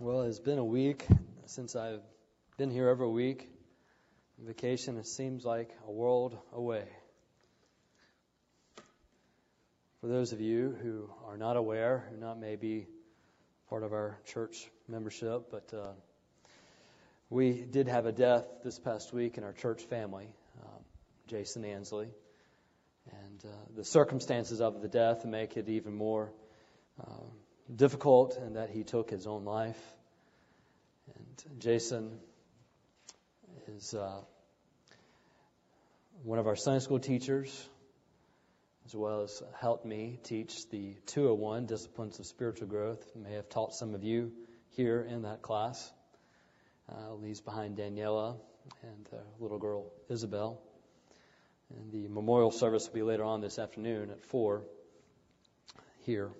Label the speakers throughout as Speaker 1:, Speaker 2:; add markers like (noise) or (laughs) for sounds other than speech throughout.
Speaker 1: Well, it's been a week since I've been here every week. Vacation, it seems like a world away. For those of you who are not aware, who not maybe part of our church membership, but uh, we did have a death this past week in our church family, um, Jason Ansley. And uh, the circumstances of the death make it even more uh, difficult and that he took his own life. And Jason is uh, one of our Sunday school teachers, as well as helped me teach the 201 Disciplines of Spiritual Growth. May have taught some of you here in that class. Uh, leaves behind Daniela and the little girl Isabel. And the memorial service will be later on this afternoon at 4 here.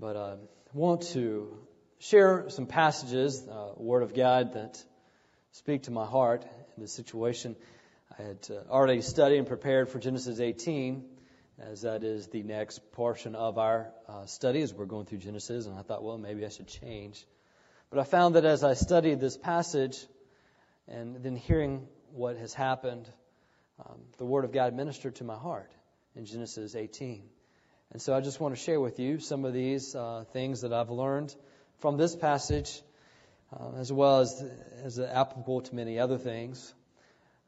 Speaker 1: But I uh, want to share some passages, uh, Word of God, that speak to my heart in this situation. I had uh, already studied and prepared for Genesis 18, as that is the next portion of our uh, study as we're going through Genesis, and I thought, well, maybe I should change. But I found that as I studied this passage and then hearing what has happened, um, the Word of God ministered to my heart in Genesis 18. And so I just want to share with you some of these uh, things that I've learned from this passage, uh, as well as as applicable to many other things.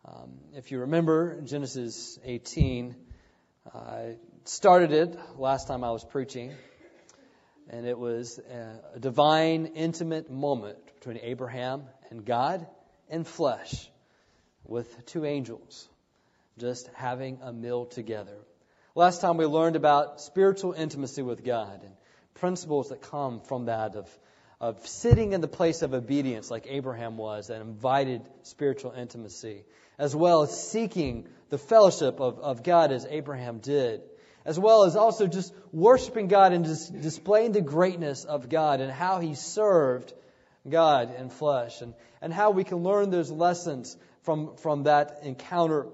Speaker 1: Um, if you remember Genesis 18, I started it last time I was preaching, and it was a divine, intimate moment between Abraham and God in flesh, with two angels just having a meal together. Last time we learned about spiritual intimacy with God and principles that come from that of, of sitting in the place of obedience like Abraham was that invited spiritual intimacy, as well as seeking the fellowship of, of God as Abraham did, as well as also just worshiping God and just displaying the greatness of God and how he served God in flesh and, and how we can learn those lessons from, from that encounter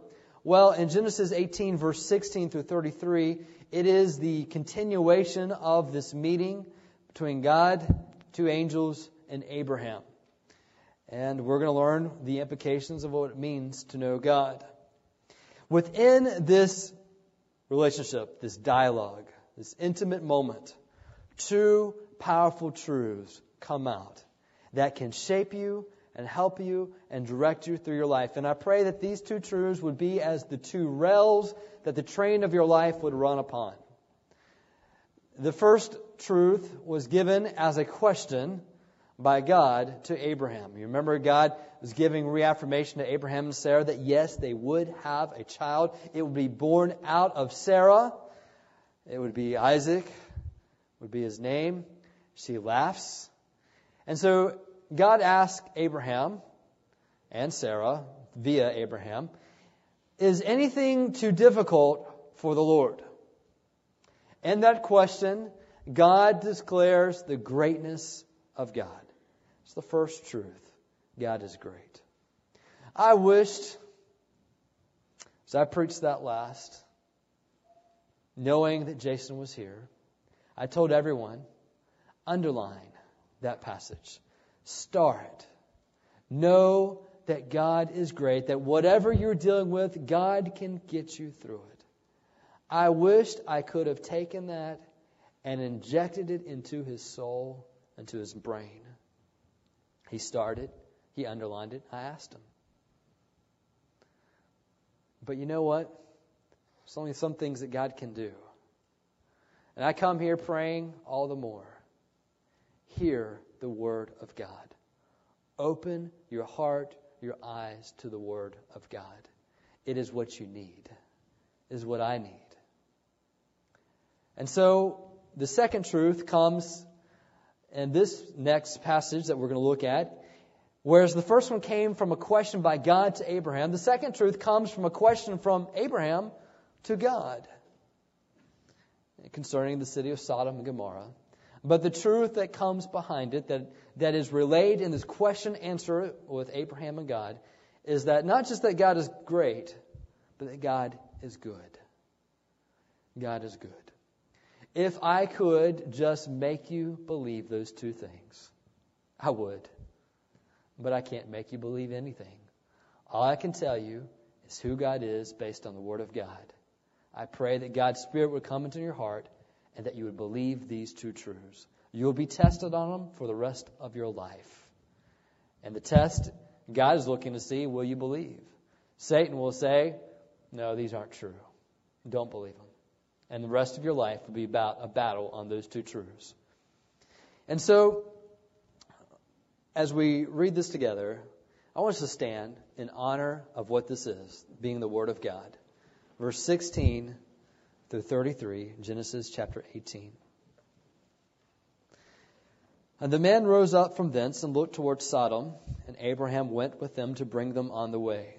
Speaker 1: well, in Genesis 18, verse 16 through 33, it is the continuation of this meeting between God, two angels, and Abraham. And we're going to learn the implications of what it means to know God. Within this relationship, this dialogue, this intimate moment, two powerful truths come out that can shape you and help you and direct you through your life. And I pray that these two truths would be as the two rails that the train of your life would run upon. The first truth was given as a question by God to Abraham. You remember God was giving reaffirmation to Abraham and Sarah that yes, they would have a child. It would be born out of Sarah. It would be Isaac, would be his name. She laughs. And so God asked Abraham and Sarah via Abraham, Is anything too difficult for the Lord? In that question, God declares the greatness of God. It's the first truth. God is great. I wished, as I preached that last, knowing that Jason was here, I told everyone, underline that passage. Start. Know that God is great, that whatever you're dealing with, God can get you through it. I wished I could have taken that and injected it into his soul, into his brain. He started, he underlined it, I asked him. But you know what? There's only some things that God can do. And I come here praying all the more. Hear the Word of God. Open your heart, your eyes to the Word of God. It is what you need, it is what I need. And so the second truth comes in this next passage that we're going to look at. Whereas the first one came from a question by God to Abraham, the second truth comes from a question from Abraham to God concerning the city of Sodom and Gomorrah. But the truth that comes behind it, that, that is relayed in this question answer with Abraham and God, is that not just that God is great, but that God is good. God is good. If I could just make you believe those two things, I would. But I can't make you believe anything. All I can tell you is who God is based on the Word of God. I pray that God's Spirit would come into your heart and that you would believe these two truths. You will be tested on them for the rest of your life. And the test, God is looking to see, will you believe? Satan will say, no, these aren't true. Don't believe them. And the rest of your life will be about a battle on those two truths. And so, as we read this together, I want us to stand in honor of what this is, being the Word of God. Verse 16 through 33, Genesis chapter 18. And the men rose up from thence and looked towards Sodom, and Abraham went with them to bring them on the way.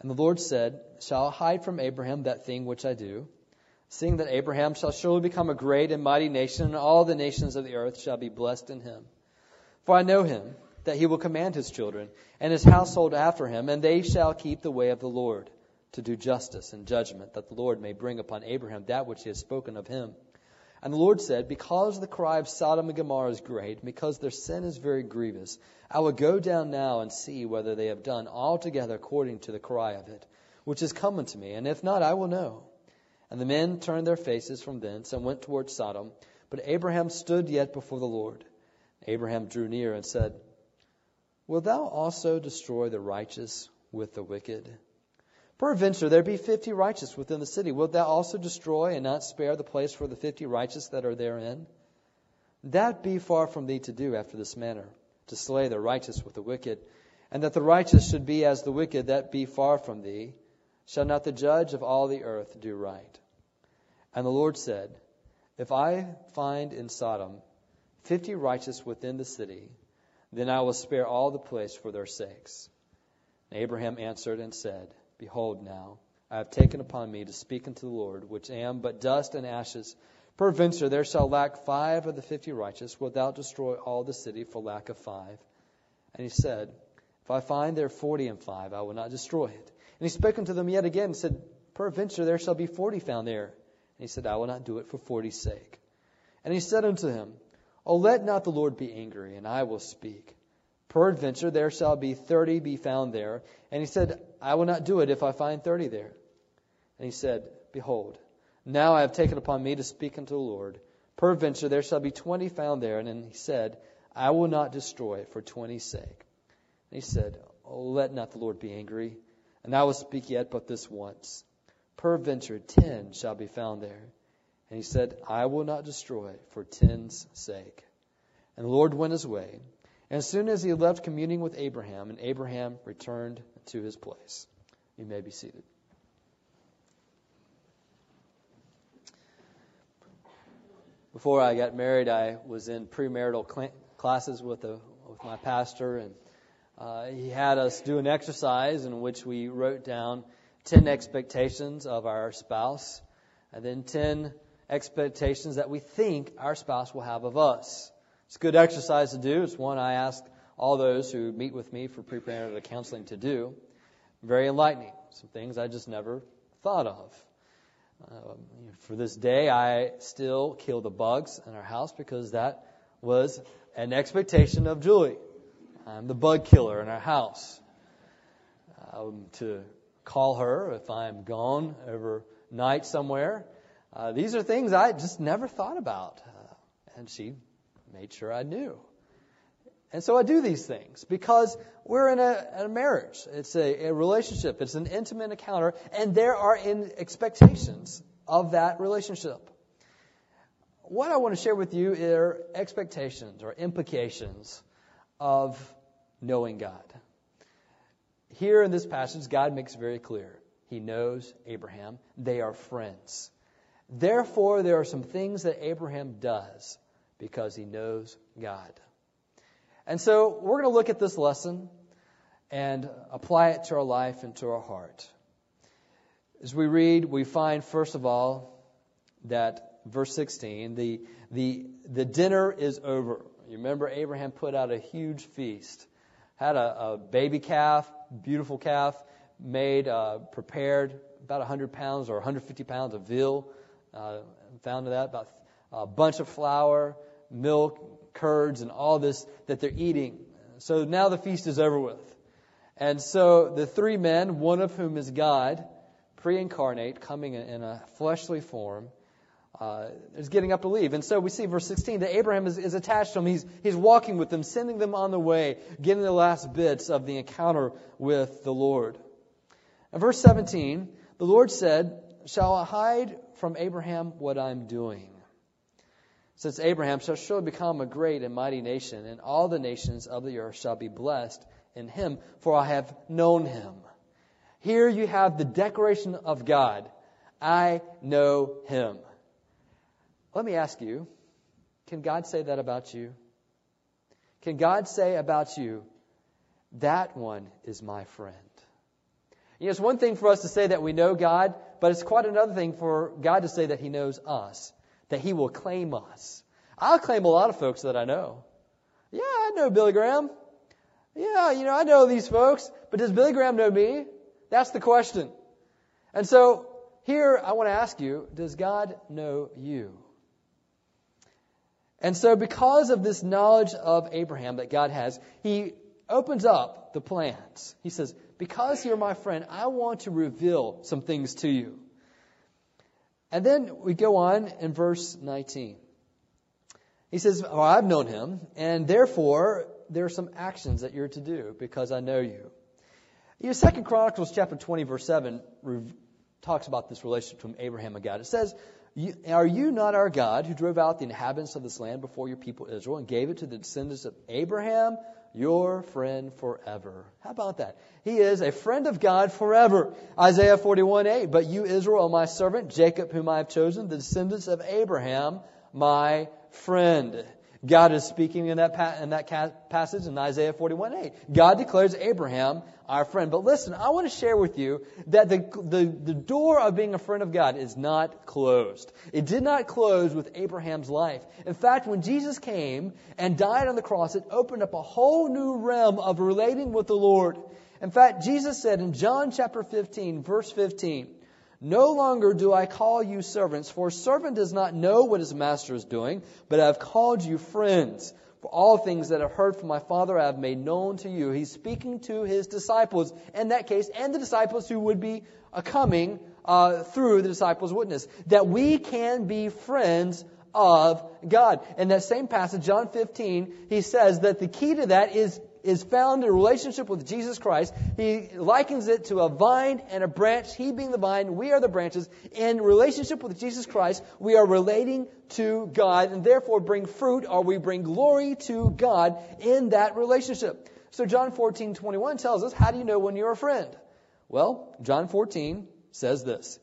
Speaker 1: And the Lord said, Shall I hide from Abraham that thing which I do? Seeing that Abraham shall surely become a great and mighty nation, and all the nations of the earth shall be blessed in him. For I know him, that he will command his children, and his household after him, and they shall keep the way of the Lord, to do justice and judgment, that the Lord may bring upon Abraham that which he has spoken of him. And the Lord said, Because the cry of Sodom and Gomorrah is great, because their sin is very grievous, I will go down now and see whether they have done altogether according to the cry of it, which is come unto me, and if not, I will know. And the men turned their faces from thence and went towards Sodom. But Abraham stood yet before the Lord. Abraham drew near and said, Wilt thou also destroy the righteous with the wicked? Peradventure there be fifty righteous within the city. Wilt thou also destroy and not spare the place for the fifty righteous that are therein? That be far from thee to do after this manner, to slay the righteous with the wicked, and that the righteous should be as the wicked, that be far from thee. Shall not the judge of all the earth do right? And the Lord said, If I find in Sodom fifty righteous within the city, then I will spare all the place for their sakes. And Abraham answered and said, Behold, now I have taken upon me to speak unto the Lord, which am but dust and ashes. Peradventure there shall lack five of the fifty righteous. Wilt thou destroy all the city for lack of five? And he said, If I find there forty and five, I will not destroy it. And he spake unto them yet again, and said, Peradventure there shall be forty found there. And he said, I will not do it for forty's sake. And he said unto him, O let not the Lord be angry, and I will speak. Peradventure there shall be thirty be found there. And he said, I will not do it if I find thirty there. And he said, Behold, now I have taken upon me to speak unto the Lord. Peradventure there shall be twenty found there. And he said, I will not destroy it for twenty's sake. And he said, Oh, let not the Lord be angry, and I will speak yet but this once. Peradventure ten shall be found there. And he said, I will not destroy for ten's sake. And the Lord went his way. As soon as he left communing with Abraham, and Abraham returned to his place. You may be seated. Before I got married, I was in premarital cl- classes with, a, with my pastor, and uh, he had us do an exercise in which we wrote down 10 expectations of our spouse, and then 10 expectations that we think our spouse will have of us. It's a good exercise to do. It's one I ask all those who meet with me for premarital counseling to do. Very enlightening. Some things I just never thought of. Um, for this day, I still kill the bugs in our house because that was an expectation of Julie. I'm the bug killer in our house. Um, to call her if I'm gone overnight somewhere. Uh, these are things I just never thought about. Uh, and she made sure I knew. And so I do these things because we're in a, a marriage. It's a, a, relationship. It's an intimate encounter, and there are in expectations of that relationship. What I want to share with you are expectations or implications of knowing God. Here in this passage, God makes very clear He knows Abraham. They are friends. Therefore, there are some things that Abraham does because he knows God. And so we're going to look at this lesson and apply it to our life and to our heart. As we read, we find, first of all, that verse 16, the, the, the dinner is over. You remember Abraham put out a huge feast, had a, a baby calf, beautiful calf, made, uh, prepared about 100 pounds or 150 pounds of veal, uh, found that, about a bunch of flour, milk, curds and all this that they're eating. So now the feast is over with. And so the three men, one of whom is God, pre incarnate, coming in a fleshly form, uh, is getting up to leave. And so we see verse 16 that Abraham is, is attached to them. He's, he's walking with them, sending them on the way, getting the last bits of the encounter with the Lord. And verse 17, the Lord said, Shall I hide from Abraham what I'm doing? Since Abraham shall surely become a great and mighty nation, and all the nations of the earth shall be blessed in him, for I have known him. Here you have the declaration of God. I know him. Let me ask you, can God say that about you? Can God say about you, that one is my friend? You know, it's one thing for us to say that we know God, but it's quite another thing for God to say that He knows us, that He will claim us. I'll claim a lot of folks that I know. Yeah, I know Billy Graham. Yeah, you know, I know these folks, but does Billy Graham know me? That's the question. And so, here I want to ask you, does God know you? And so, because of this knowledge of Abraham that God has, he opens up the plans. He says, Because you're my friend, I want to reveal some things to you. And then we go on in verse 19. He says, well, I've known him, and therefore there are some actions that you're to do because I know you. You know, Second Chronicles chapter 20, verse 7 talks about this relationship between Abraham and God. It says, are you not our God who drove out the inhabitants of this land before your people Israel and gave it to the descendants of Abraham, your friend forever? How about that? He is a friend of God forever. Isaiah 41 8. But you, Israel, my servant, Jacob, whom I have chosen, the descendants of Abraham, my friend. God is speaking in that, pa- in that passage in Isaiah 41:8. God declares Abraham our friend. But listen, I want to share with you that the, the, the door of being a friend of God is not closed. It did not close with Abraham's life. In fact, when Jesus came and died on the cross, it opened up a whole new realm of relating with the Lord. In fact, Jesus said in John chapter 15, verse 15, no longer do I call you servants, for a servant does not know what his master is doing, but I have called you friends. For all things that I've heard from my Father I have made known to you. He's speaking to his disciples in that case, and the disciples who would be uh, coming uh, through the disciples' witness. That we can be friends of God. In that same passage, John 15, he says that the key to that is is found in relationship with Jesus Christ. He likens it to a vine and a branch. He being the vine, we are the branches. In relationship with Jesus Christ, we are relating to God and therefore bring fruit or we bring glory to God in that relationship. So John 14, 21 tells us, how do you know when you're a friend? Well, John 14 says this.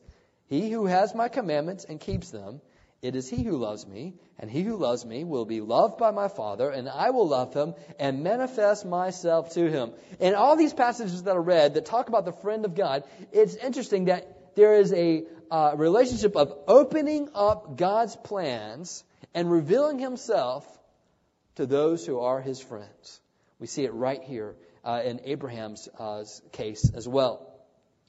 Speaker 1: He who has my commandments and keeps them, it is he who loves me, and he who loves me will be loved by my Father, and I will love him and manifest myself to him. In all these passages that are read that talk about the friend of God, it's interesting that there is a uh, relationship of opening up God's plans and revealing himself to those who are his friends. We see it right here uh, in Abraham's uh, case as well.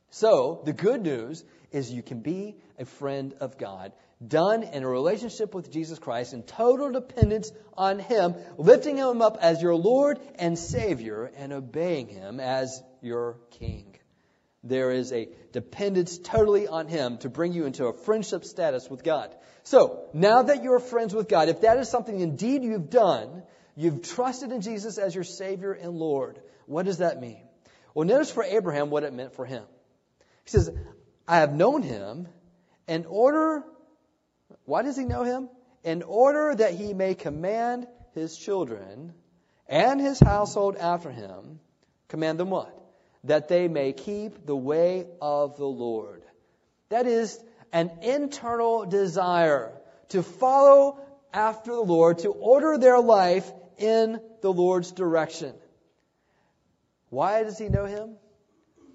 Speaker 1: So, the good news is you can be a friend of God done in a relationship with Jesus Christ in total dependence on Him, lifting Him up as your Lord and Savior and obeying Him as your King. There is a dependence totally on Him to bring you into a friendship status with God. So, now that you're friends with God, if that is something indeed you've done, you've trusted in Jesus as your Savior and Lord, what does that mean? Well, notice for Abraham what it meant for him. He says, I have known him in order why does he know him? In order that he may command his children and his household after him. Command them what? That they may keep the way of the Lord. That is an internal desire to follow after the Lord, to order their life in the Lord's direction. Why does he know him?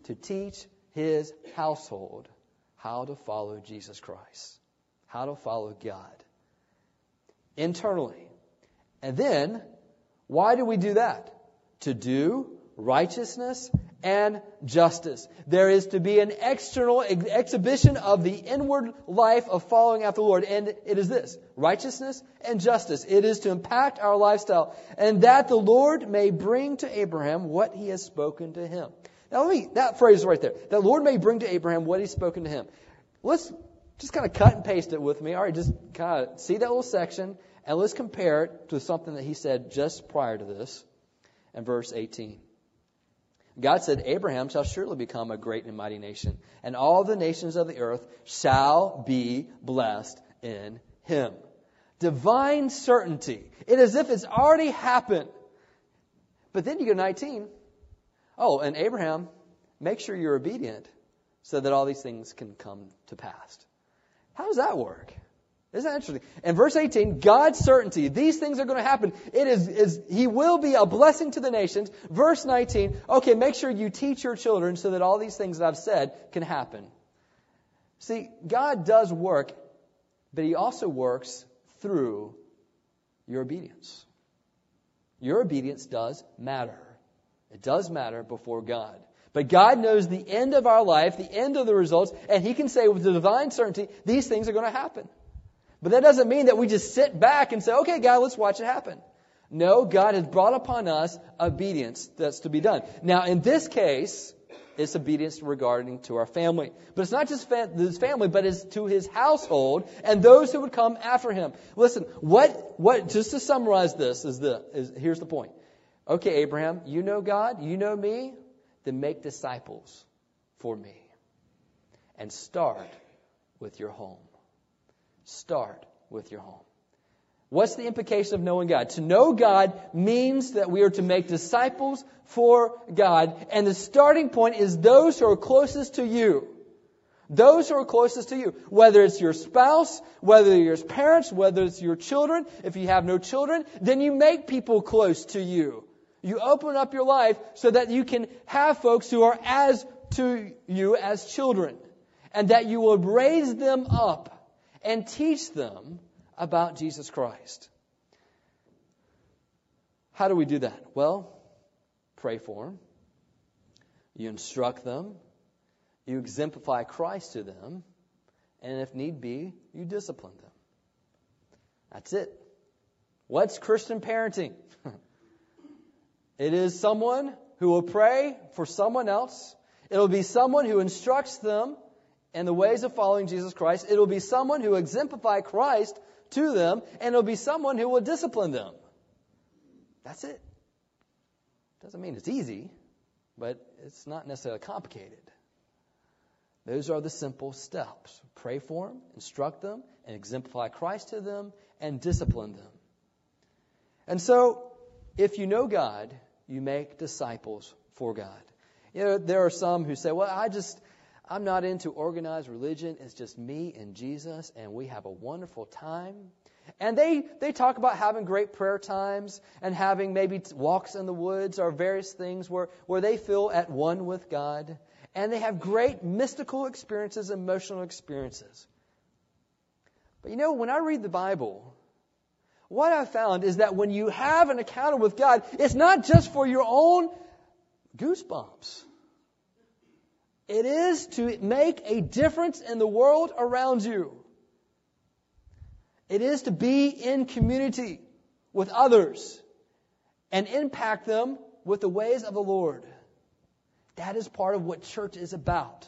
Speaker 1: To teach his household how to follow Jesus Christ how to follow God internally. And then, why do we do that? To do righteousness and justice. There is to be an external ex- exhibition of the inward life of following after the Lord. And it is this righteousness and justice. It is to impact our lifestyle. And that the Lord may bring to Abraham what he has spoken to him. Now, let me, that phrase right there. That the Lord may bring to Abraham what he's spoken to him. Let's just kind of cut and paste it with me. All right, just kind of see that little section and let's compare it to something that he said just prior to this in verse 18. God said, Abraham shall surely become a great and mighty nation, and all the nations of the earth shall be blessed in him. Divine certainty. It is if it's already happened. But then you go 19. Oh, and Abraham, make sure you're obedient so that all these things can come to pass. How does that work? Isn't that interesting? In verse 18, God's certainty, these things are going to happen. It is, is, He will be a blessing to the nations. Verse 19, okay, make sure you teach your children so that all these things that I've said can happen. See, God does work, but He also works through your obedience. Your obedience does matter. It does matter before God. But God knows the end of our life, the end of the results, and He can say with divine certainty, these things are going to happen. But that doesn't mean that we just sit back and say, okay, God, let's watch it happen. No, God has brought upon us obedience that's to be done. Now, in this case, it's obedience regarding to our family. But it's not just his family, but it's to his household and those who would come after him. Listen, what, what, just to summarize this is the, is, here's the point. Okay, Abraham, you know God, you know me, then make disciples for me. And start with your home. Start with your home. What's the implication of knowing God? To know God means that we are to make disciples for God, and the starting point is those who are closest to you. Those who are closest to you. Whether it's your spouse, whether it's your parents, whether it's your children. If you have no children, then you make people close to you. You open up your life so that you can have folks who are as to you as children. And that you will raise them up and teach them about Jesus Christ. How do we do that? Well, pray for them. You instruct them. You exemplify Christ to them. And if need be, you discipline them. That's it. What's Christian parenting? (laughs) it is someone who will pray for someone else. It'll be someone who instructs them in the ways of following Jesus Christ. It'll be someone who exemplify Christ to them, and it'll be someone who will discipline them. That's it. Doesn't mean it's easy, but it's not necessarily complicated. Those are the simple steps. Pray for them, instruct them, and exemplify Christ to them, and discipline them. And so, if you know God, you make disciples for God. You know, there are some who say, well, I just, I'm not into organized religion. It's just me and Jesus, and we have a wonderful time. And they, they talk about having great prayer times and having maybe walks in the woods or various things where, where they feel at one with God. And they have great mystical experiences, emotional experiences. But you know, when I read the Bible, what I found is that when you have an encounter with God, it's not just for your own goosebumps. It is to make a difference in the world around you. It is to be in community with others and impact them with the ways of the Lord. That is part of what church is about.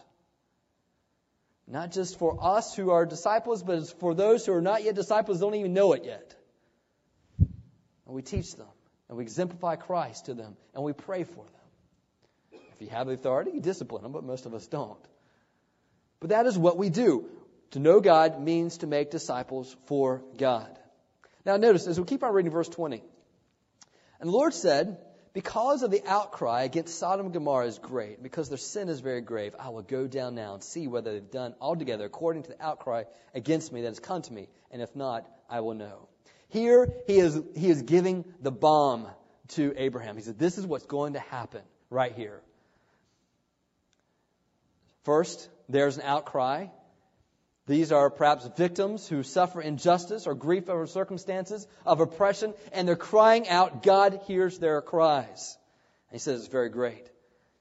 Speaker 1: Not just for us who are disciples, but it's for those who are not yet disciples, don't even know it yet. And we teach them, and we exemplify Christ to them, and we pray for them. If you have the authority, you discipline them, but most of us don't. But that is what we do. To know God means to make disciples for God. Now notice, as we keep on reading verse 20. And the Lord said, because of the outcry against Sodom and Gomorrah is great, because their sin is very grave, I will go down now and see whether they've done altogether according to the outcry against me that has come to me, and if not, I will know. Here, he is, he is giving the bomb to Abraham. He said, this is what's going to happen right here. First, there's an outcry. These are perhaps victims who suffer injustice or grief over circumstances of oppression, and they're crying out. God hears their cries. And he says it's very great.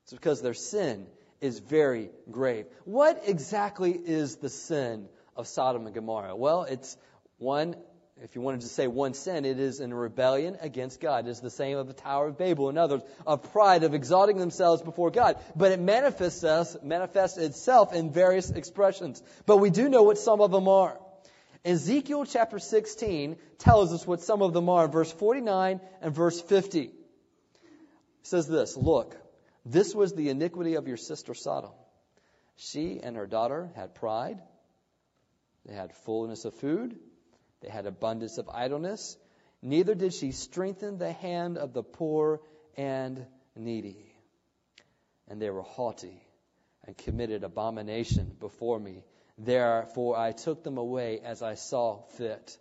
Speaker 1: It's because their sin is very grave. What exactly is the sin of Sodom and Gomorrah? Well, it's one, if you wanted to say one sin, it is in rebellion against God. It is the same of the Tower of Babel and others, of pride, of exalting themselves before God. But it manifests, us, manifests itself in various expressions. But we do know what some of them are. Ezekiel chapter 16 tells us what some of them are. Verse 49 and verse 50 says this Look, this was the iniquity of your sister Sodom. She and her daughter had pride, they had fullness of food, they had abundance of idleness. Neither did she strengthen the hand of the poor and needy. And they were haughty and committed abomination before me. Therefore I took them away as I saw fit.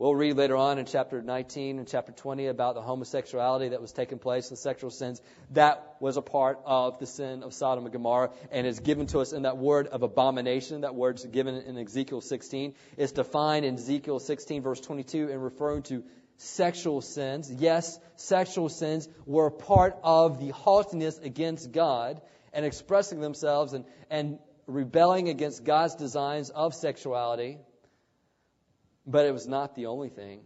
Speaker 1: We'll read later on in chapter 19 and chapter 20 about the homosexuality that was taking place, the sexual sins. That was a part of the sin of Sodom and Gomorrah and is given to us in that word of abomination. That word's given in Ezekiel 16. It's defined in Ezekiel 16 verse 22 and referring to sexual sins. Yes, sexual sins were part of the haughtiness against God and expressing themselves and, and rebelling against God's designs of sexuality. But it was not the only thing.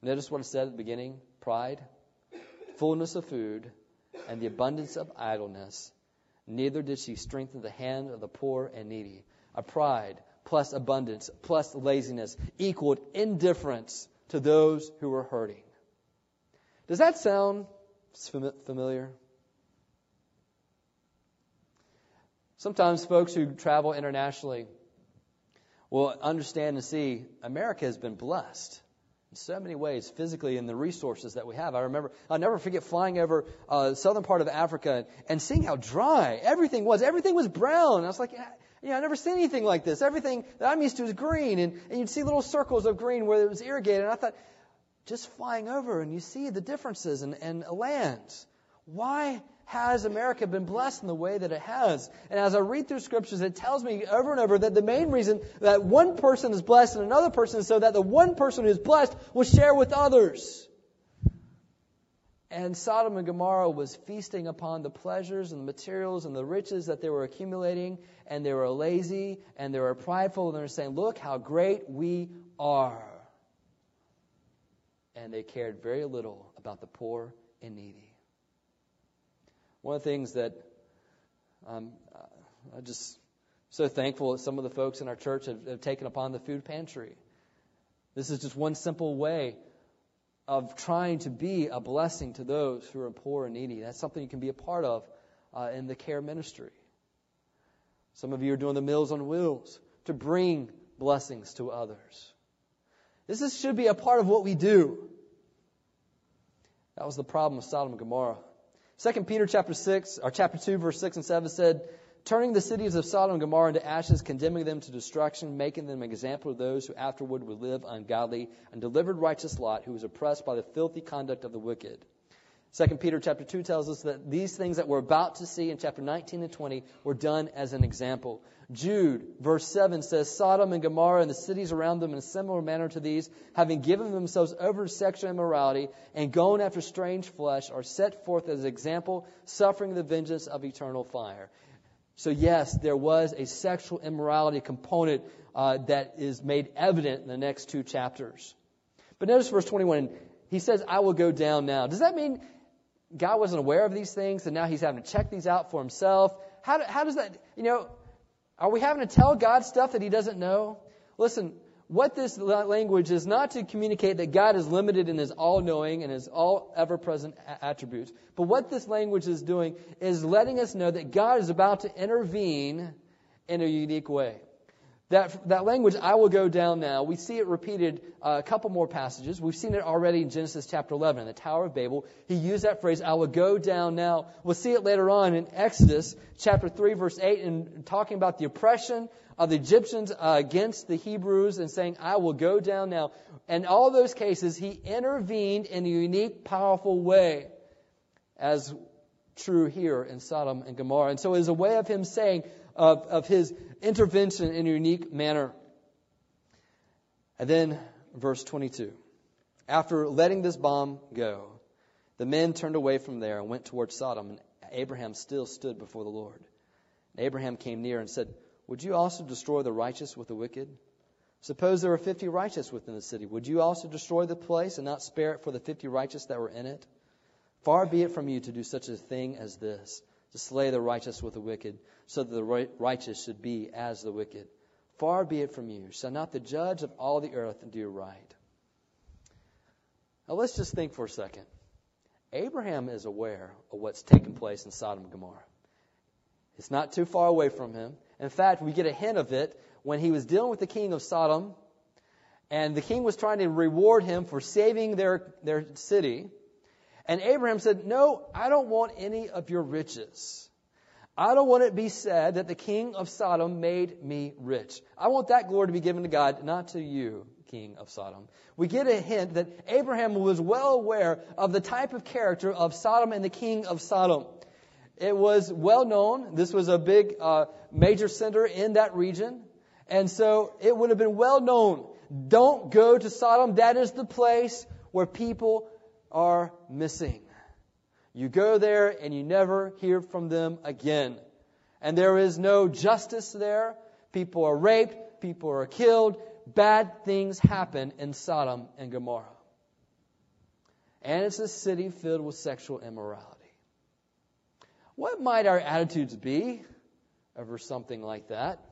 Speaker 1: Notice what it said at the beginning pride, fullness of food, and the abundance of idleness. Neither did she strengthen the hand of the poor and needy. A pride plus abundance plus laziness equaled indifference to those who were hurting. Does that sound familiar? Sometimes folks who travel internationally will understand and see America has been blessed in so many ways, physically, and the resources that we have. I remember, I'll never forget flying over uh, southern part of Africa and seeing how dry everything was. Everything was brown. I was like, you know, I've never seen anything like this. Everything that I'm used to is green, and, and you'd see little circles of green where it was irrigated. And I thought, just flying over and you see the differences and, and lands. Why has America been blessed in the way that it has? And as I read through scriptures, it tells me over and over that the main reason that one person is blessed and another person is so that the one person who is blessed will share with others. And Sodom and Gomorrah was feasting upon the pleasures and the materials and the riches that they were accumulating, and they were lazy and they were prideful, and they were saying, Look how great we are. And they cared very little about the poor and needy. One of the things that um, I'm just so thankful that some of the folks in our church have, have taken upon the food pantry. This is just one simple way of trying to be a blessing to those who are poor and needy. That's something you can be a part of uh, in the care ministry. Some of you are doing the Meals on Wheels to bring blessings to others. This is, should be a part of what we do. That was the problem of Sodom and Gomorrah. Second Peter chapter six or chapter two verse six and seven said, turning the cities of Sodom and Gomorrah into ashes, condemning them to destruction, making them an example of those who afterward would live ungodly, and delivered righteous Lot, who was oppressed by the filthy conduct of the wicked. Second Peter chapter 2 tells us that these things that we're about to see in chapter 19 and 20 were done as an example. Jude, verse 7 says, Sodom and Gomorrah and the cities around them in a similar manner to these, having given themselves over to sexual immorality and going after strange flesh, are set forth as an example, suffering the vengeance of eternal fire. So yes, there was a sexual immorality component uh, that is made evident in the next two chapters. But notice verse 21. He says, I will go down now. Does that mean God wasn't aware of these things, and now he's having to check these out for himself. How, how does that, you know, are we having to tell God stuff that he doesn't know? Listen, what this language is not to communicate that God is limited in his all knowing and his all ever present attributes. But what this language is doing is letting us know that God is about to intervene in a unique way. That, that language, I will go down now, we see it repeated uh, a couple more passages. We've seen it already in Genesis chapter 11, in the Tower of Babel. He used that phrase, I will go down now. We'll see it later on in Exodus chapter 3, verse 8, and talking about the oppression of the Egyptians uh, against the Hebrews and saying, I will go down now. In all those cases, he intervened in a unique, powerful way, as true here in Sodom and Gomorrah. And so it is a way of him saying, of, of his intervention in a unique manner. And then, verse 22. After letting this bomb go, the men turned away from there and went towards Sodom. And Abraham still stood before the Lord. And Abraham came near and said, Would you also destroy the righteous with the wicked? Suppose there were fifty righteous within the city. Would you also destroy the place and not spare it for the fifty righteous that were in it? Far be it from you to do such a thing as this, to slay the righteous with the wicked, so that the righteous should be as the wicked. Far be it from you. Shall not the judge of all the earth do right? Now let's just think for a second. Abraham is aware of what's taken place in Sodom and Gomorrah. It's not too far away from him. In fact, we get a hint of it when he was dealing with the king of Sodom, and the king was trying to reward him for saving their, their city. And Abraham said, No, I don't want any of your riches. I don't want it to be said that the king of Sodom made me rich. I want that glory to be given to God, not to you, king of Sodom. We get a hint that Abraham was well aware of the type of character of Sodom and the king of Sodom. It was well known. This was a big, uh, major center in that region. And so it would have been well known. Don't go to Sodom. That is the place where people are missing. You go there and you never hear from them again. And there is no justice there. People are raped, people are killed, bad things happen in Sodom and Gomorrah. And it's a city filled with sexual immorality. What might our attitudes be over something like that?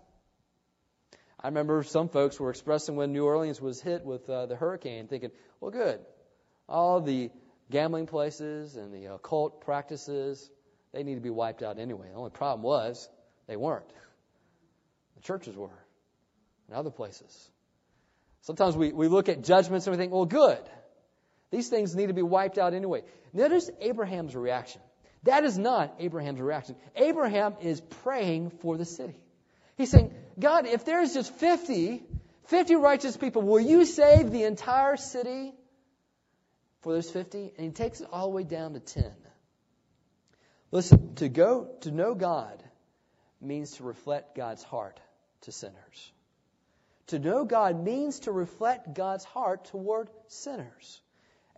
Speaker 1: I remember some folks were expressing when New Orleans was hit with uh, the hurricane, thinking, well, good. All the gambling places and the occult practices, they need to be wiped out anyway. The only problem was they weren't. The churches were, and other places. Sometimes we, we look at judgments and we think, well, good. These things need to be wiped out anyway. Notice Abraham's reaction. That is not Abraham's reaction. Abraham is praying for the city. He's saying, God, if there's just 50, 50 righteous people, will you save the entire city? For those 50, and he takes it all the way down to 10. Listen, to go to know God means to reflect God's heart to sinners. To know God means to reflect God's heart toward sinners.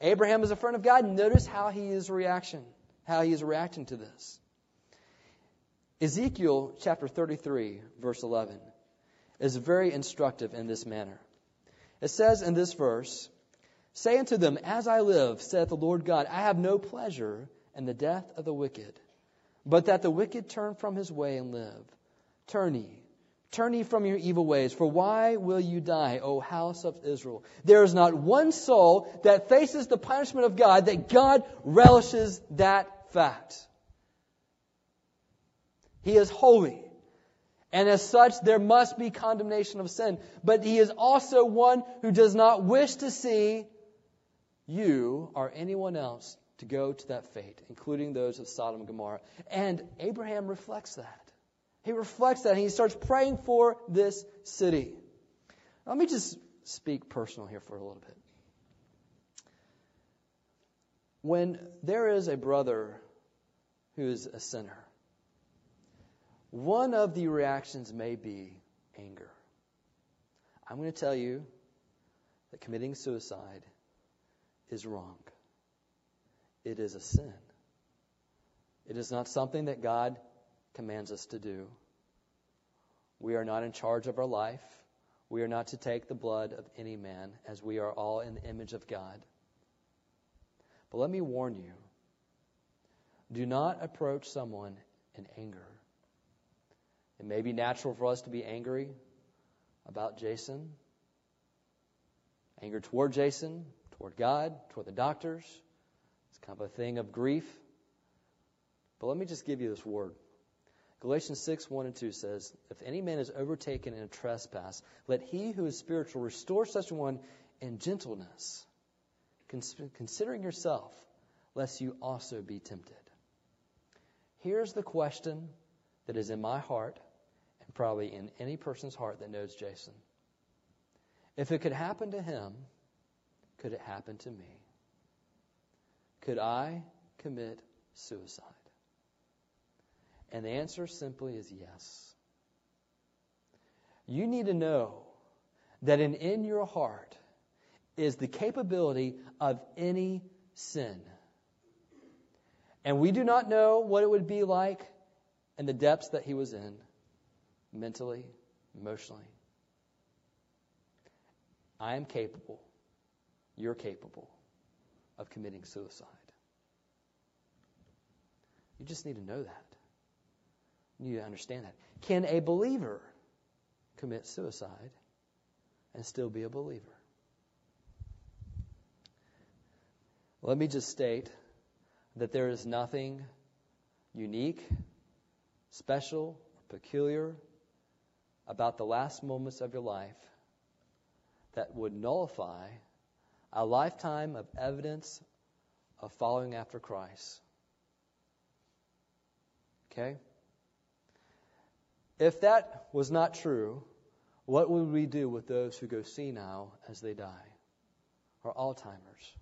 Speaker 1: Abraham is a friend of God. Notice how he is reaction, how he is reacting to this. Ezekiel chapter 33, verse 11, is very instructive in this manner. It says in this verse, Say unto them, As I live, saith the Lord God, I have no pleasure in the death of the wicked, but that the wicked turn from his way and live. Turn ye, turn ye from your evil ways, for why will you die, O house of Israel? There is not one soul that faces the punishment of God that God relishes that fact. He is holy. And as such, there must be condemnation of sin. But he is also one who does not wish to see you or anyone else to go to that fate, including those of Sodom and Gomorrah. And Abraham reflects that. He reflects that and he starts praying for this city. Let me just speak personal here for a little bit. When there is a brother who is a sinner, one of the reactions may be anger. I'm going to tell you that committing suicide is wrong. It is a sin. It is not something that God commands us to do. We are not in charge of our life. We are not to take the blood of any man, as we are all in the image of God. But let me warn you do not approach someone in anger. It may be natural for us to be angry about Jason, anger toward Jason, toward God, toward the doctors. It's kind of a thing of grief. But let me just give you this word. Galatians 6, 1 and 2 says, If any man is overtaken in a trespass, let he who is spiritual restore such one in gentleness, considering yourself, lest you also be tempted. Here's the question that is in my heart, and probably in any person's heart that knows Jason. If it could happen to him, could it happen to me? Could I commit suicide? And the answer simply is yes. You need to know that in, in your heart is the capability of any sin. And we do not know what it would be like in the depths that he was in, mentally, emotionally. I am capable, you're capable of committing suicide. You just need to know that. You need to understand that. Can a believer commit suicide and still be a believer? Let me just state that there is nothing unique, special, or peculiar about the last moments of your life that would nullify a lifetime of evidence of following after Christ. Okay? If that was not true, what would we do with those who go senile as they die? Or Alzheimer's?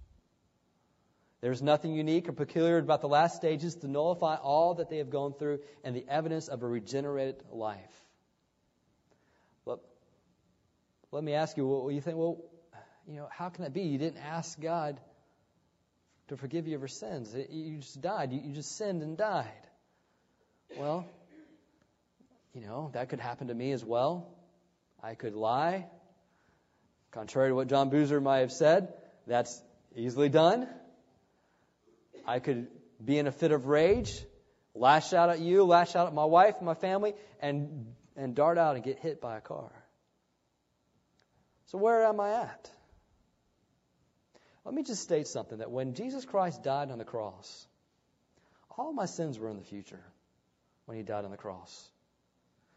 Speaker 1: There's nothing unique or peculiar about the last stages to nullify all that they have gone through and the evidence of a regenerated life. But let me ask you, well, you think, well, you know, how can that be? You didn't ask God to forgive you of your sins. You just died. You just sinned and died. Well, you know, that could happen to me as well. I could lie. Contrary to what John Boozer might have said, that's easily done. I could be in a fit of rage, lash out at you, lash out at my wife, my family, and, and dart out and get hit by a car. So where am I at? Let me just state something that when Jesus Christ died on the cross, all my sins were in the future when he died on the cross.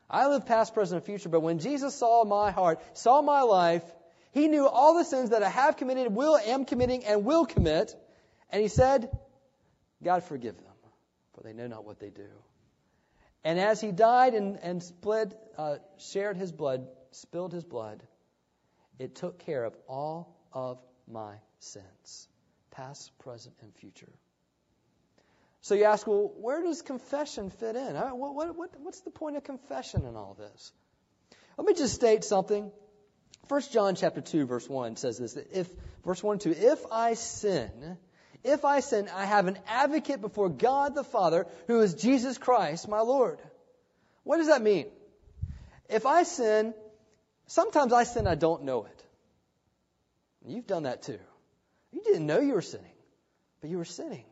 Speaker 1: I live past, present, and future, but when Jesus saw my heart, saw my life, he knew all the sins that I have committed, will, am committing, and will commit, and he said, God forgive them, for they know not what they do. And as he died and, and split, uh, shared his blood, spilled his blood, it took care of all of my sins, past, present, and future. So you ask, well, where does confession fit in? What, what, what, what's the point of confession in all this? Let me just state something. 1 John chapter 2, verse 1 says this, that if, verse 1 2, if I sin, if I sin, I have an advocate before God the Father, who is Jesus Christ, my Lord. What does that mean? If I sin, sometimes I sin, I don't know it. You've done that too. You didn't know you were sinning, but you were sinning.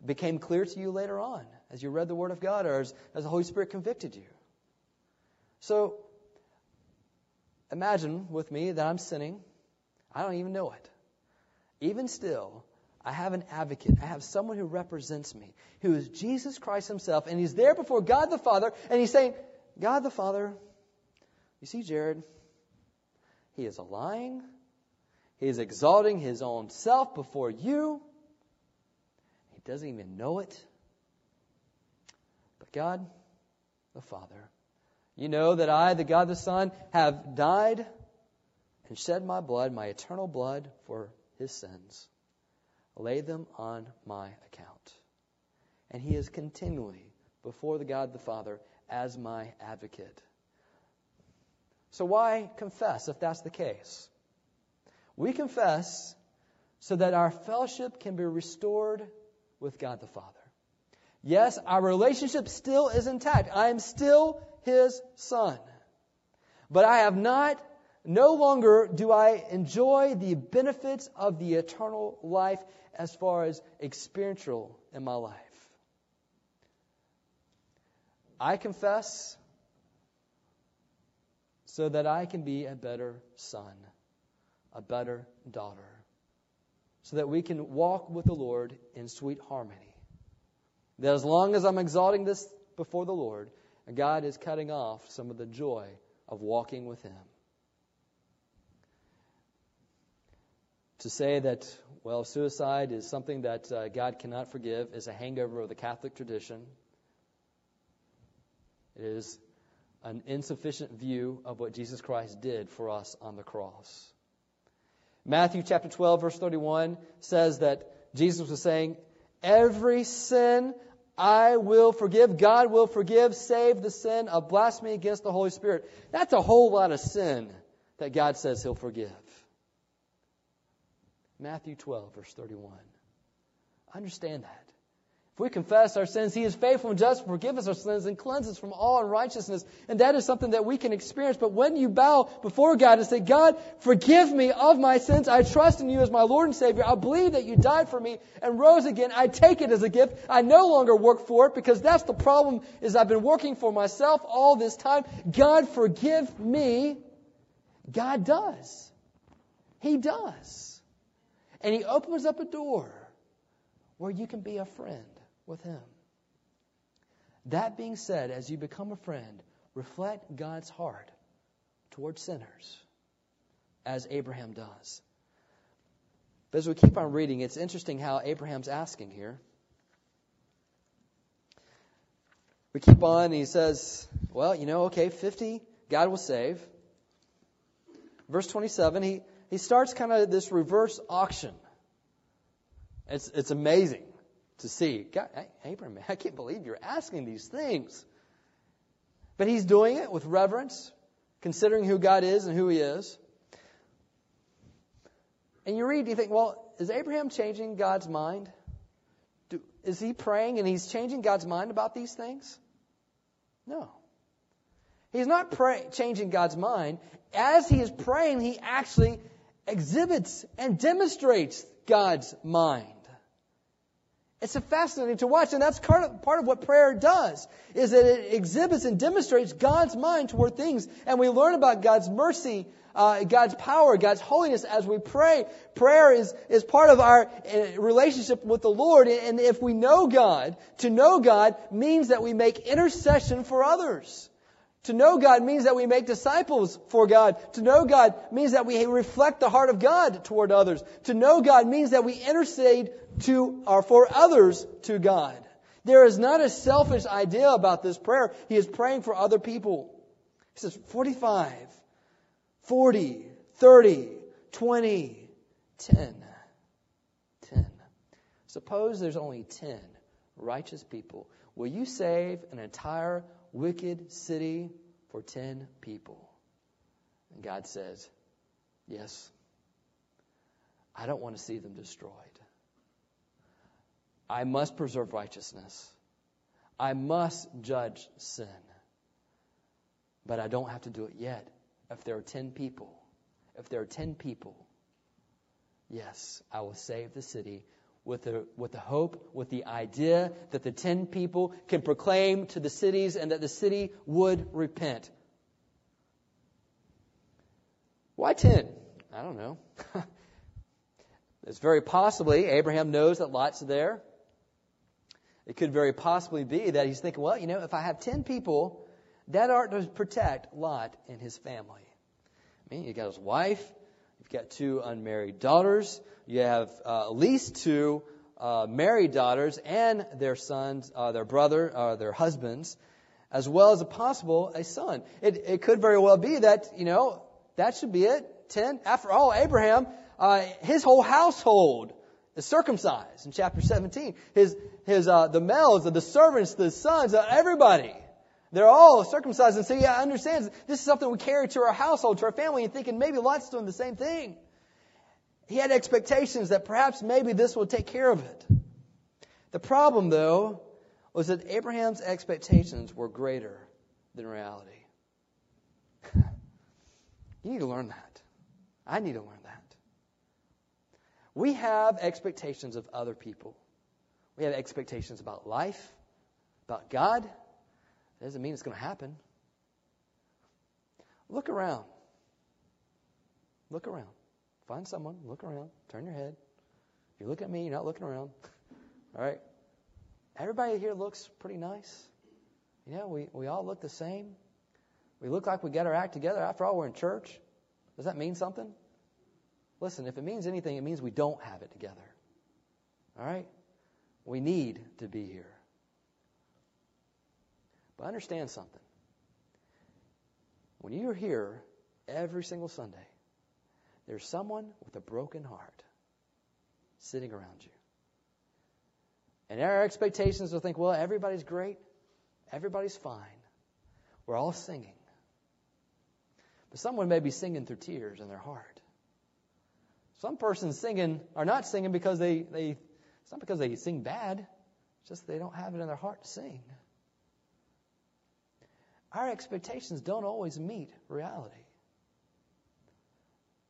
Speaker 1: It became clear to you later on as you read the Word of God or as, as the Holy Spirit convicted you. So, imagine with me that I'm sinning. I don't even know it. Even still, I have an advocate. I have someone who represents me, who is Jesus Christ Himself, and He's there before God the Father, and He's saying, God the Father, you see Jared, he is a lying, he is exalting his own self before you. He doesn't even know it. But God, the Father, you know that I, the God the Son, have died and shed my blood, my eternal blood, for his sins. Lay them on my account. And he is continually before the God the Father as my advocate. So why confess if that's the case? We confess so that our fellowship can be restored with God the Father. Yes, our relationship still is intact. I am still His Son. But I have not, no longer do I enjoy the benefits of the eternal life as far as experiential in my life. I confess so that I can be a better son a better daughter, so that we can walk with the Lord in sweet harmony. That as long as I'm exalting this before the Lord, God is cutting off some of the joy of walking with Him. To say that, well, suicide is something that uh, God cannot forgive is a hangover of the Catholic tradition. It is an insufficient view of what Jesus Christ did for us on the cross. Matthew chapter 12, verse 31 says that Jesus was saying, Every sin I will forgive. God will forgive, save the sin of blasphemy against the Holy Spirit. That's a whole lot of sin that God says He'll forgive. Matthew 12, verse 31. Understand that. If we confess our sins, He is faithful and just to forgive us our sins and cleanse us from all unrighteousness. And that is something that we can experience. But when you bow before God and say, God, forgive me of my sins. I trust in you as my Lord and Savior. I believe that you died for me and rose again. I take it as a gift. I no longer work for it because that's the problem is I've been working for myself all this time. God, forgive me. God does. He does. And He opens up a door where you can be a friend with Him. That being said, as you become a friend, reflect God's heart towards sinners, as Abraham does. But as we keep on reading, it's interesting how Abraham's asking here. We keep on, and he says, Well, you know, okay, 50, God will save. Verse 27, he, he starts kind of this reverse auction. It's, it's amazing to see. God, Abraham, I can't believe you're asking these things. But he's doing it with reverence, considering who God is and who he is. And you read, you think, well, is Abraham changing God's mind? Do, is he praying and he's changing God's mind about these things? No. He's not pray, changing God's mind. As he is praying, he actually exhibits and demonstrates God's mind. It's fascinating to watch, and that's part of, part of what prayer does, is that it exhibits and demonstrates God's mind toward things, and we learn about God's mercy, uh, God's power, God's holiness as we pray. Prayer is, is part of our uh, relationship with the Lord, and if we know God, to know God means that we make intercession for others. To know God means that we make disciples for God. To know God means that we reflect the heart of God toward others. To know God means that we intercede to or for others to God. There is not a selfish idea about this prayer. He is praying for other people. He says 45, 40, 30, 20, 10. 10. Suppose there's only 10 righteous people. Will you save an entire wicked city for 10 people? And God says, Yes. I don't want to see them destroyed. I must preserve righteousness. I must judge sin. But I don't have to do it yet. If there are 10 people, if there are 10 people, yes, I will save the city with the, with the hope, with the idea that the 10 people can proclaim to the cities and that the city would repent. Why 10? I don't know. (laughs) it's very possibly Abraham knows that Lot's there. It could very possibly be that he's thinking, well, you know, if I have 10 people, that ought to protect Lot and his family. I mean, you got his wife, you've got two unmarried daughters, you have uh, at least two uh, married daughters and their sons, uh, their brother, uh, their husbands, as well as a possible a son. It, it could very well be that you know that should be it. Ten. After all, Abraham, uh, his whole household is circumcised in chapter 17. His his uh, the males, the servants, the sons, everybody. They're all circumcised, and so he understands this is something we carry to our household, to our family, and thinking maybe Lot's doing the same thing. He had expectations that perhaps maybe this will take care of it. The problem, though, was that Abraham's expectations were greater than reality. (laughs) you need to learn that. I need to learn that. We have expectations of other people. We have expectations about life, about God. Doesn't mean it's going to happen. Look around. Look around. Find someone, look around, turn your head. If you look at me, you're not looking around. (laughs) All right? Everybody here looks pretty nice. You know, we, we all look the same. We look like we got our act together. After all, we're in church. Does that mean something? Listen, if it means anything, it means we don't have it together. All right? We need to be here. But understand something. When you're here every single Sunday, there's someone with a broken heart sitting around you. And our expectations will think, well, everybody's great, everybody's fine, we're all singing. But someone may be singing through tears in their heart. Some persons singing are not singing because they, they it's not because they sing bad. It's just they don't have it in their heart to sing. Our expectations don't always meet reality.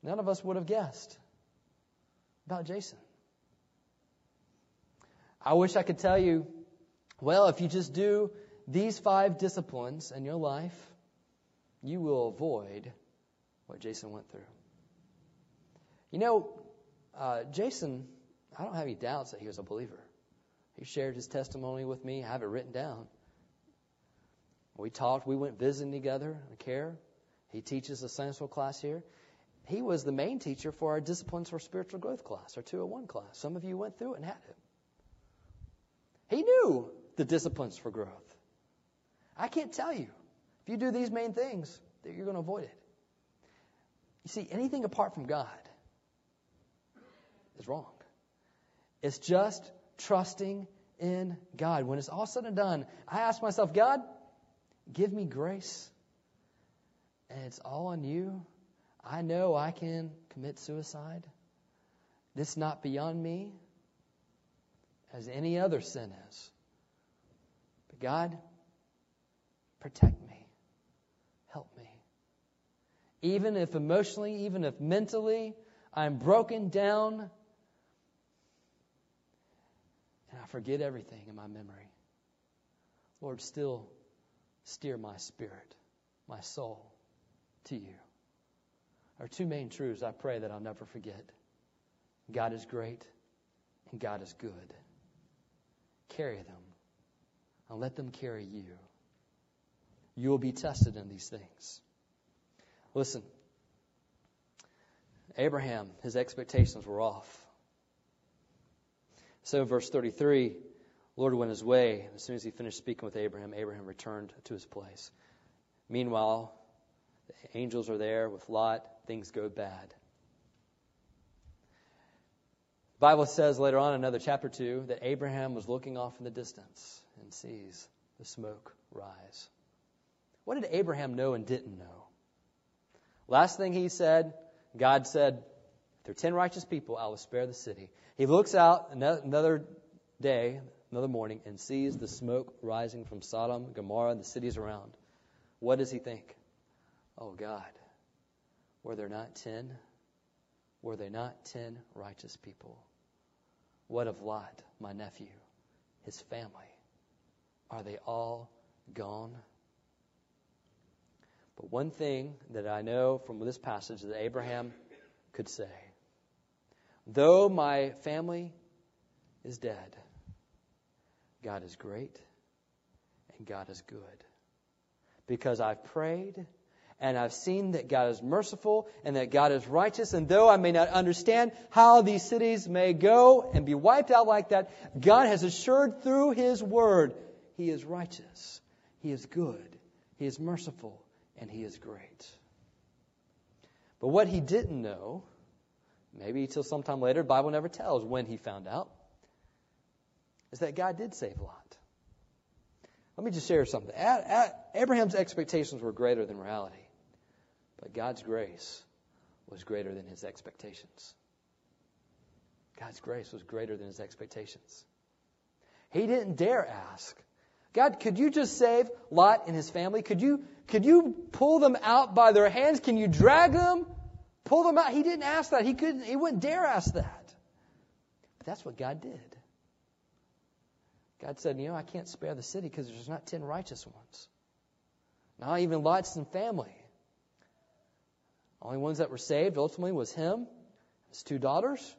Speaker 1: None of us would have guessed about Jason. I wish I could tell you, well, if you just do these five disciplines in your life, you will avoid what Jason went through. You know, uh, Jason, I don't have any doubts that he was a believer. He shared his testimony with me. I have it written down. We talked. We went visiting together in care. He teaches a Sunday class here. He was the main teacher for our Disciplines for Spiritual Growth class, our 201 class. Some of you went through it and had it. He knew the disciplines for growth. I can't tell you. If you do these main things, that you're going to avoid it. You see, anything apart from God is wrong. It's just trusting in God. When it's all said and done, I ask myself, God, give me grace. And it's all on you. I know I can commit suicide. It's not beyond me as any other sin is. But God, protect me. Help me. Even if emotionally, even if mentally, I'm broken down and I forget everything in my memory. Lord, still steer my spirit, my soul to you. Are two main truths I pray that I'll never forget. God is great and God is good. Carry them and let them carry you. You will be tested in these things. Listen, Abraham, his expectations were off. So, verse 33, Lord went his way. As soon as he finished speaking with Abraham, Abraham returned to his place. Meanwhile, the angels are there with Lot. Things go bad. The Bible says later on in another chapter 2 that Abraham was looking off in the distance and sees the smoke rise. What did Abraham know and didn't know? Last thing he said, God said, There are ten righteous people, I will spare the city. He looks out another day, another morning, and sees the smoke rising from Sodom, Gomorrah, and the cities around. What does he think? Oh God, were there not ten? Were there not ten righteous people? What of Lot, my nephew, his family? Are they all gone? But one thing that I know from this passage that Abraham could say though my family is dead, God is great and God is good. Because I've prayed and I've seen that God is merciful and that God is righteous. And though I may not understand how these cities may go and be wiped out like that, God has assured through His Word He is righteous, He is good, He is merciful, and He is great. But what he didn't know, maybe till sometime later, the Bible never tells when he found out, is that God did save Lot. Let me just share something. Abraham's expectations were greater than reality, but God's grace was greater than his expectations. God's grace was greater than his expectations. He didn't dare ask, God, could you just save Lot and his family? Could you, could you pull them out by their hands? Can you drag them? Pull them out? He didn't ask that. He couldn't, he wouldn't dare ask that. But that's what God did. God said, you know, I can't spare the city because there's not ten righteous ones. Not even Lot's and family. Only ones that were saved ultimately was him, his two daughters.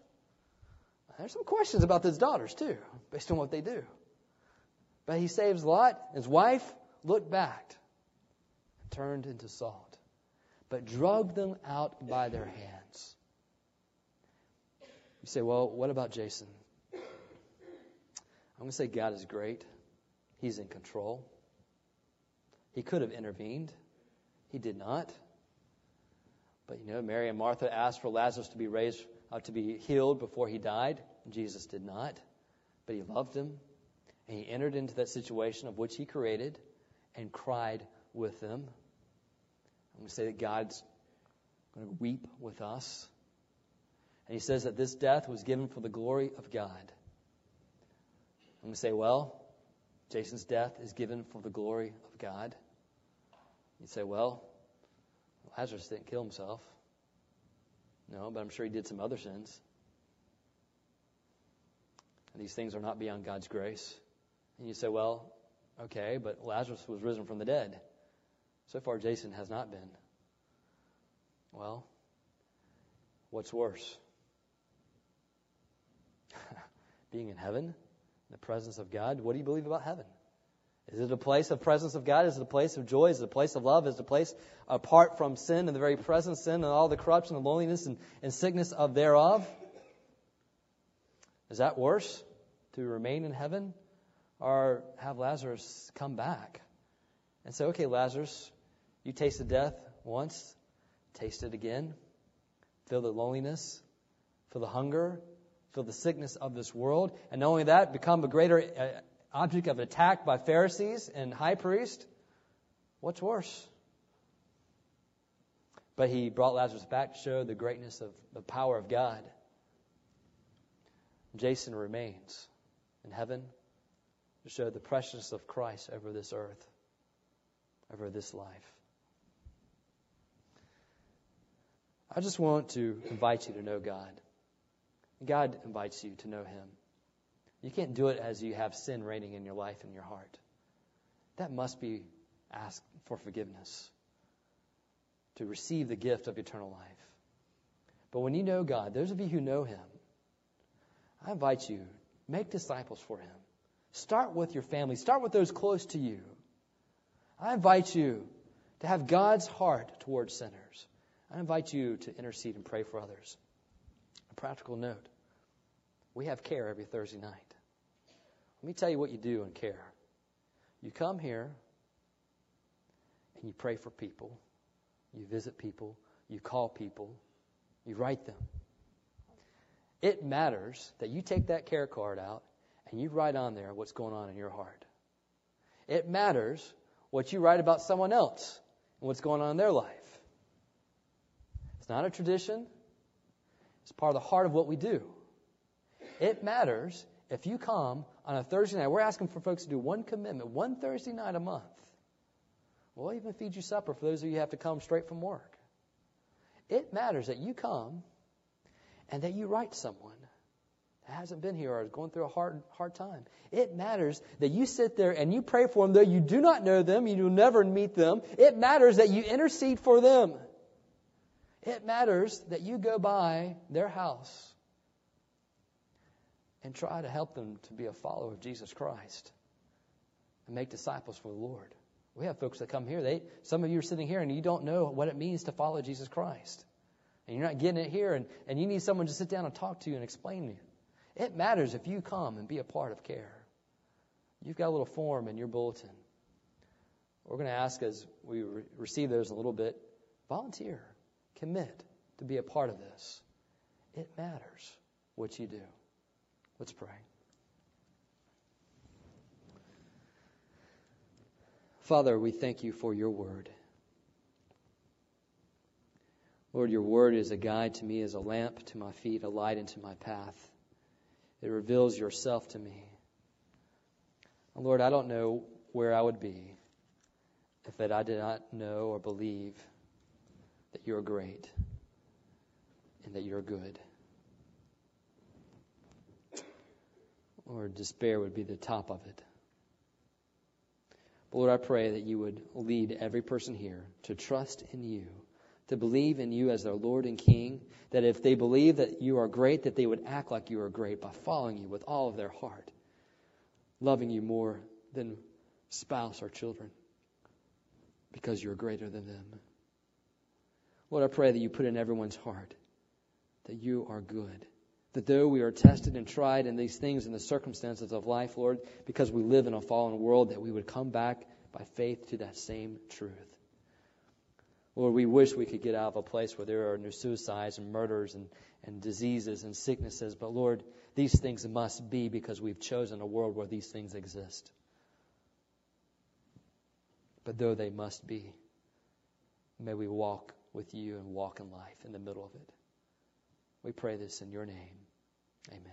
Speaker 1: There's some questions about those daughters too, based on what they do. But he saves Lot. His wife looked back and turned into salt, but drug them out by their hands. You say, well, what about Jason? I'm going to say God is great. He's in control. He could have intervened. He did not. But you know, Mary and Martha asked for Lazarus to be raised, uh, to be healed before he died. Jesus did not. But he loved him. And he entered into that situation of which he created and cried with them. I'm going to say that God's going to weep with us. And he says that this death was given for the glory of God. And we say, well, Jason's death is given for the glory of God. You say, well, Lazarus didn't kill himself. No, but I'm sure he did some other sins. And these things are not beyond God's grace. And you say, well, okay, but Lazarus was risen from the dead. So far, Jason has not been. Well, what's worse? (laughs) Being in heaven, the presence of God? What do you believe about heaven? Is it a place of presence of God? Is it a place of joy? Is it a place of love? Is it a place apart from sin and the very presence of sin and all the corruption and loneliness and, and sickness of thereof? Is that worse? To remain in heaven? Or have Lazarus come back and say, okay, Lazarus, you tasted death once, taste it again. Feel the loneliness, feel the hunger, feel the sickness of this world. And not only that, become a greater uh, object of attack by Pharisees and high priest. What's worse? But he brought Lazarus back to show the greatness of the power of God. Jason remains in heaven to show the preciousness of Christ over this earth, over this life. I just want to invite you to know God. God invites you to know Him. You can't do it as you have sin reigning in your life and your heart. That must be asked for forgiveness to receive the gift of eternal life. But when you know God, those of you who know Him, I invite you, make disciples for Him. Start with your family, start with those close to you. I invite you to have God's heart towards sinners. I invite you to intercede and pray for others. A practical note we have care every Thursday night. Let me tell you what you do in care. You come here and you pray for people, you visit people, you call people, you write them. It matters that you take that care card out and you write on there what's going on in your heart. It matters what you write about someone else and what's going on in their life. It's not a tradition, it's part of the heart of what we do. It matters if you come on a Thursday night. We're asking for folks to do one commitment, one Thursday night a month. We'll even feed you supper for those of you who have to come straight from work. It matters that you come and that you write someone that hasn't been here or is going through a hard, hard time. It matters that you sit there and you pray for them, though you do not know them, you will never meet them. It matters that you intercede for them. It matters that you go by their house and try to help them to be a follower of Jesus Christ and make disciples for the Lord. We have folks that come here. They, some of you are sitting here and you don't know what it means to follow Jesus Christ. And you're not getting it here, and, and you need someone to sit down and talk to you and explain to you. It matters if you come and be a part of care. You've got a little form in your bulletin. We're going to ask as we re- receive those a little bit volunteer. Commit to be a part of this. It matters what you do. Let's pray. Father, we thank you for your word. Lord, your word is a guide to me, as a lamp to my feet, a light into my path. It reveals yourself to me. Lord, I don't know where I would be if that I did not know or believe that you're great and that you're good. Or despair would be the top of it. But Lord, I pray that you would lead every person here to trust in you, to believe in you as their Lord and King, that if they believe that you are great, that they would act like you are great by following you with all of their heart, loving you more than spouse or children, because you're greater than them. Lord, I pray that you put in everyone's heart that you are good. That though we are tested and tried in these things and the circumstances of life, Lord, because we live in a fallen world, that we would come back by faith to that same truth. Lord, we wish we could get out of a place where there are no suicides and murders and, and diseases and sicknesses, but Lord, these things must be because we've chosen a world where these things exist. But though they must be, may we walk with you and walk in life in the middle of it. We pray this in your name. Amen.